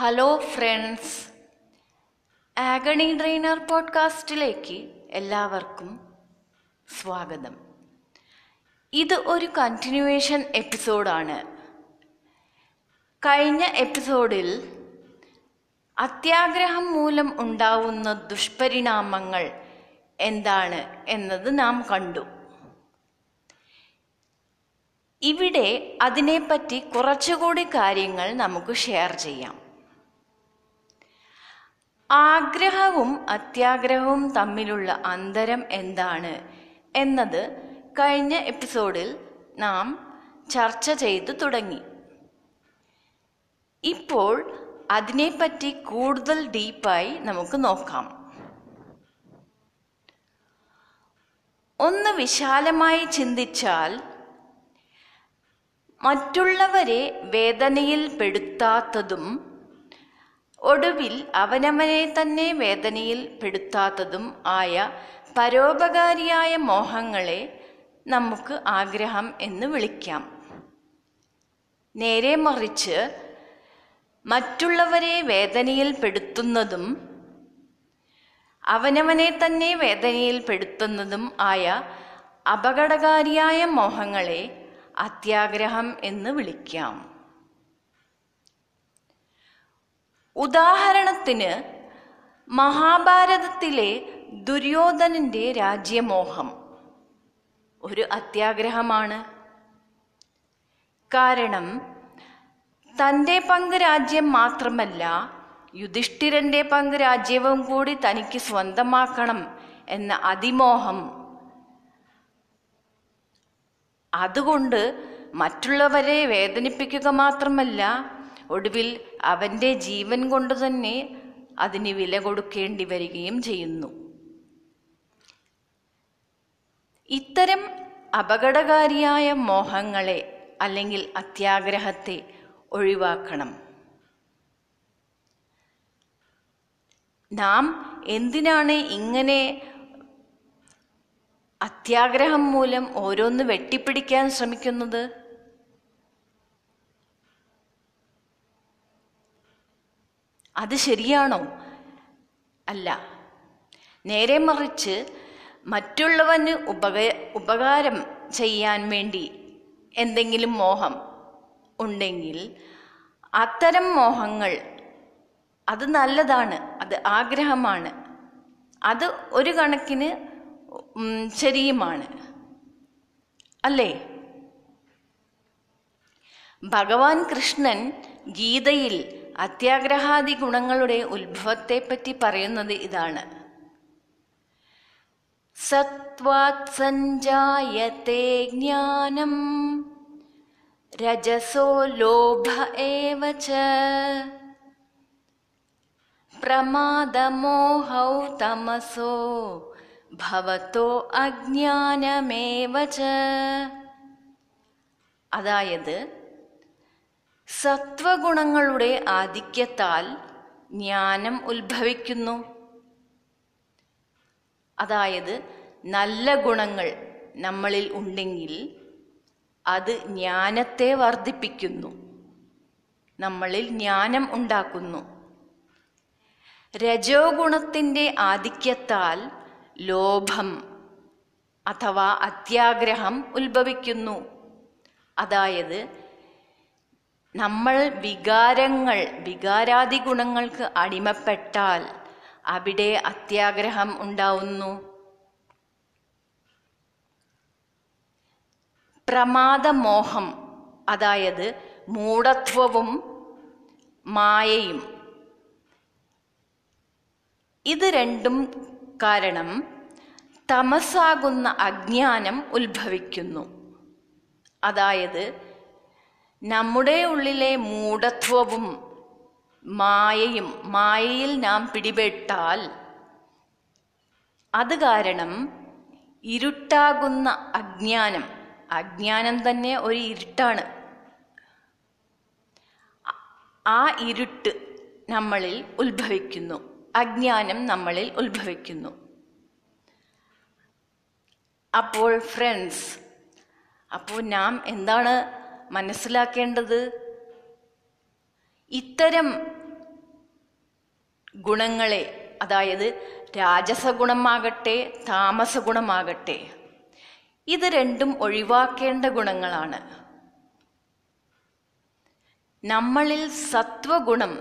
Hello friends agony trainer പോഡ്കാസ്റ്റിലേക്ക് എല്ലാവർക്കും സ്വാഗതം. ഇത് ഒരു കണ്ടിന്യൂവേഷൻ എപ്പിസോഡാണ് കഴിഞ്ഞ എപ്പിസോഡിൽ അത്യാഗ്രഹം മൂലം ഉണ്ടാവുന്ന ദുഷ്പരിണാമങ്ങൾ എന്താണ് എന്നത് നാം കണ്ടു. ഇവിടെ അതിനെപ്പറ്റി കുറച്ചുകൂടി കാര്യങ്ങൾ നമുക്ക് ഷെയർ ചെയ്യാം. ആഗ്രഹവും അത്യാഗ്രഹവും തമ്മിലുള്ള അന്തരം എന്താണ് എന്നത് കഴിഞ്ഞ എപ്പിസോഡിൽ നാം ചർച്ച ചെയ്തു തുടങ്ങി. ഇപ്പോൾ അതിനെപ്പറ്റി കൂടുതൽ ഡീപ്പായി നമുക്ക് നോക്കാം. ഒന്ന് വിശാലമായി ചിന്തിച്ചാൽ മറ്റുള്ളവരെ വേദനയിൽ പെടുത്താത്തതും ഒടുവിൽ അവനവനെ തന്നെ വേദനയിൽ പെടുത്താത്തതും ആയ പരോപകാരിയായ മോഹങ്ങളെ നമുക്ക് ആഗ്രഹം എന്ന് വിളിക്കാം. നേരെ മറിച്ച് മറ്റുള്ളവരെ വേദനയിൽ പെടുത്തുന്നതും അവനവനെ തന്നെ വേദനയിൽ പെടുത്തുന്നതും ആയ അപകടകാരിയായ മോഹങ്ങളെ അത്യാഗ്രഹം എന്ന് വിളിക്കാം. ഉദാഹരണത്തിന് മഹാഭാരതത്തിലെ ദുര്യോധനന്റെ രാജ്യമോഹം. ഒരു അത്യാഗ്രഹമാണ്. കാരണം തന്റെ പങ്ക് രാജ്യം മാത്രമല്ല യുധിഷ്ഠിരന്റെ പങ്ക് രാജ്യവും കൂടി തനിക്ക് സ്വന്തമാക്കണം എന്ന അതിമോഹം. അതുകൊണ്ട് മറ്റുള്ളവരെ വേദനിപ്പിക്കുക മാത്രമല്ല ഒടുവിൽ അവന്റെ ജീവൻ കൊണ്ട് തന്നെ അതിന് വില കൊടുക്കേണ്ടി വരികയും ചെയ്യുന്നു. ഇത്തരം അപകടകാരിയായ മോഹങ്ങളെ അല്ലെങ്കിൽ അത്യാഗ്രഹത്തെ ഒഴിവാക്കണം. നാം എന്തിനാണ് ഇങ്ങനെ അത്യാഗ്രഹം മൂലം ഓരോന്ന് വെട്ടിപ്പിടിക്കാൻ ശ്രമിക്കുന്നത്? അത് ശരിയാണോ? അല്ല. നേരെ മറിച്ച് മറ്റുള്ളവന് ഉപക ഉപകാരം ചെയ്യാൻ വേണ്ടി എന്തെങ്കിലും മോഹം ഉണ്ടെങ്കിൽ അത്തരം മോഹങ്ങൾ അത് നല്ലതാണ് അത് ആഗ്രഹമാണ്. അത് ഒരു കണക്കിന് ശരിയുമാണ്. അല്ലേ? ഭഗവാൻ കൃഷ്ണൻ ഗീതയിൽ അത്യാഗ്രഹാദി ഗുണങ്ങളുടെ ഉത്ഭവത്തെപ്പറ്റി പറയുന്നത് ഇതാണ്. സത്വാത് സഞ്ജായത്തെ ജ്ഞാനം രജസോ ലോഭ ഏവച പ്രമാദമോഹൗ തമസോ ഭവത്തോ അജ്ഞാനമേവച അതായത് സത്വഗുണങ്ങളുടെ ആധിക്യത്താൽ ജ്ഞാനം ഉത്ഭവിക്കുന്നു. അതായത് നല്ല ഗുണങ്ങൾ നമ്മളിൽ ഉണ്ടെങ്കിൽ അത് ജ്ഞാനത്തെ വർദ്ധിപ്പിക്കുന്നു. നമ്മളിൽ ജ്ഞാനം ഉണ്ടാക്കുന്നു. രജോ ഗുണത്തിന്റെ ആധിക്യത്താൽ ലോഭം അഥവാ അത്യാഗ്രഹം ഉത്ഭവിക്കുന്നു. അതായത് നമ്മൾ വികാരങ്ങൾ വികാരാദി ഗുണങ്ങൾക്ക് അടിമപ്പെട്ടാൽ അവിടെ അത്യാഗ്രഹം ഉണ്ടാവുന്നു. പ്രമാദമോഹം അതായത് മൂഢത്വവും മായയും. ഇത് രണ്ടും കാരണം തമസാകുന്ന അജ്ഞാനം ഉത്ഭവിക്കുന്നു. അതായത് നമ്മുടെ ഉള്ളിലെ മൂഢത്വവും മായയും മായയിൽ നാം പിടിപെട്ടാൽ അത് കാരണം ഇരുട്ടാകുന്ന അജ്ഞാനം അജ്ഞാനം തന്നെ ഒരു ഇരുട്ടാണ്. ആ ഇരുട്ട് നമ്മളിൽ ഉത്ഭവിക്കുന്നു അജ്ഞാനം നമ്മളിൽ ഉത്ഭവിക്കുന്നു. അപ്പോൾ ഫ്രണ്ട്സ് അപ്പോൾ നാം എന്താണ് മനസ്സിലാക്കേണ്ടത് ഇത്തരം ഗുണങ്ങളെ അതായത് രാജസഗുണമാകട്ടെ താമസഗുണമാകട്ടെ ഇത് രണ്ടും ഒഴിവാക്കേണ്ട ഗുണങ്ങളാണ്. നമ്മളിൽ സത്വഗുണം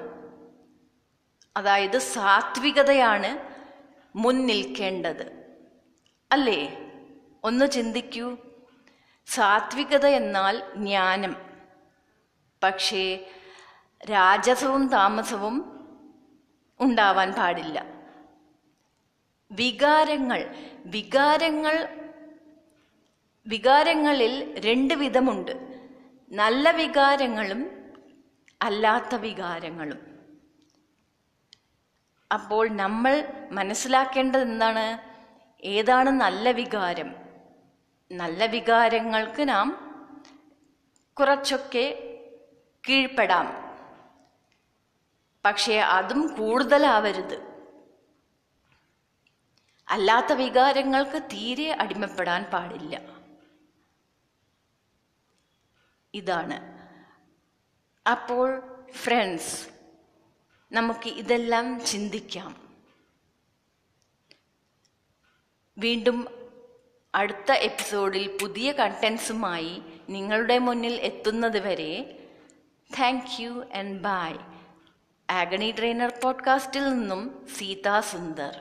അതായത് സാത്വികതയാണ് മുൻനിൽക്കേണ്ടത് അല്ലേ? ഒന്ന് ചിന്തിക്കൂ. സാത്വികത എന്നാൽ ജ്ഞാനം. പക്ഷേ രാജസവും താമസവും ഉണ്ടാവാൻ പാടില്ല. വികാരങ്ങൾ വികാരങ്ങൾ വികാരങ്ങളിൽ രണ്ട് വിധമുണ്ട്. നല്ല വികാരങ്ങളും അല്ലാത്ത വികാരങ്ങളും. അപ്പോൾ നമ്മൾ മനസ്സിലാക്കേണ്ടത് എന്താണ്? ഏതാണ് നല്ല വികാരം? നല്ല വികാരങ്ങൾക്ക് നാം കുറച്ചൊക്കെ കീഴ്പ്പെടാം. പക്ഷേ അതും കൂടുതലാവരുത്. അല്ലാത്ത വികാരങ്ങൾക്ക് തീരെ അടിമപ്പെടാൻ പാടില്ല. ഇതാണ്. അപ്പോൾ ഫ്രണ്ട്സ് നമുക്ക് ഇതെല്ലാം ചിന്തിക്കാം. വീണ്ടും അടുത്ത എപ്പിസോഡിൽ പുതിയ കണ്ടൻസുമായി നിങ്ങളുടെ മുന്നിൽ എത്തുന്നത് വരെ thank you and bye agony trainer പോഡ്കാസ്റ്റിൽ നിന്നും സീതാ സുന്ദർ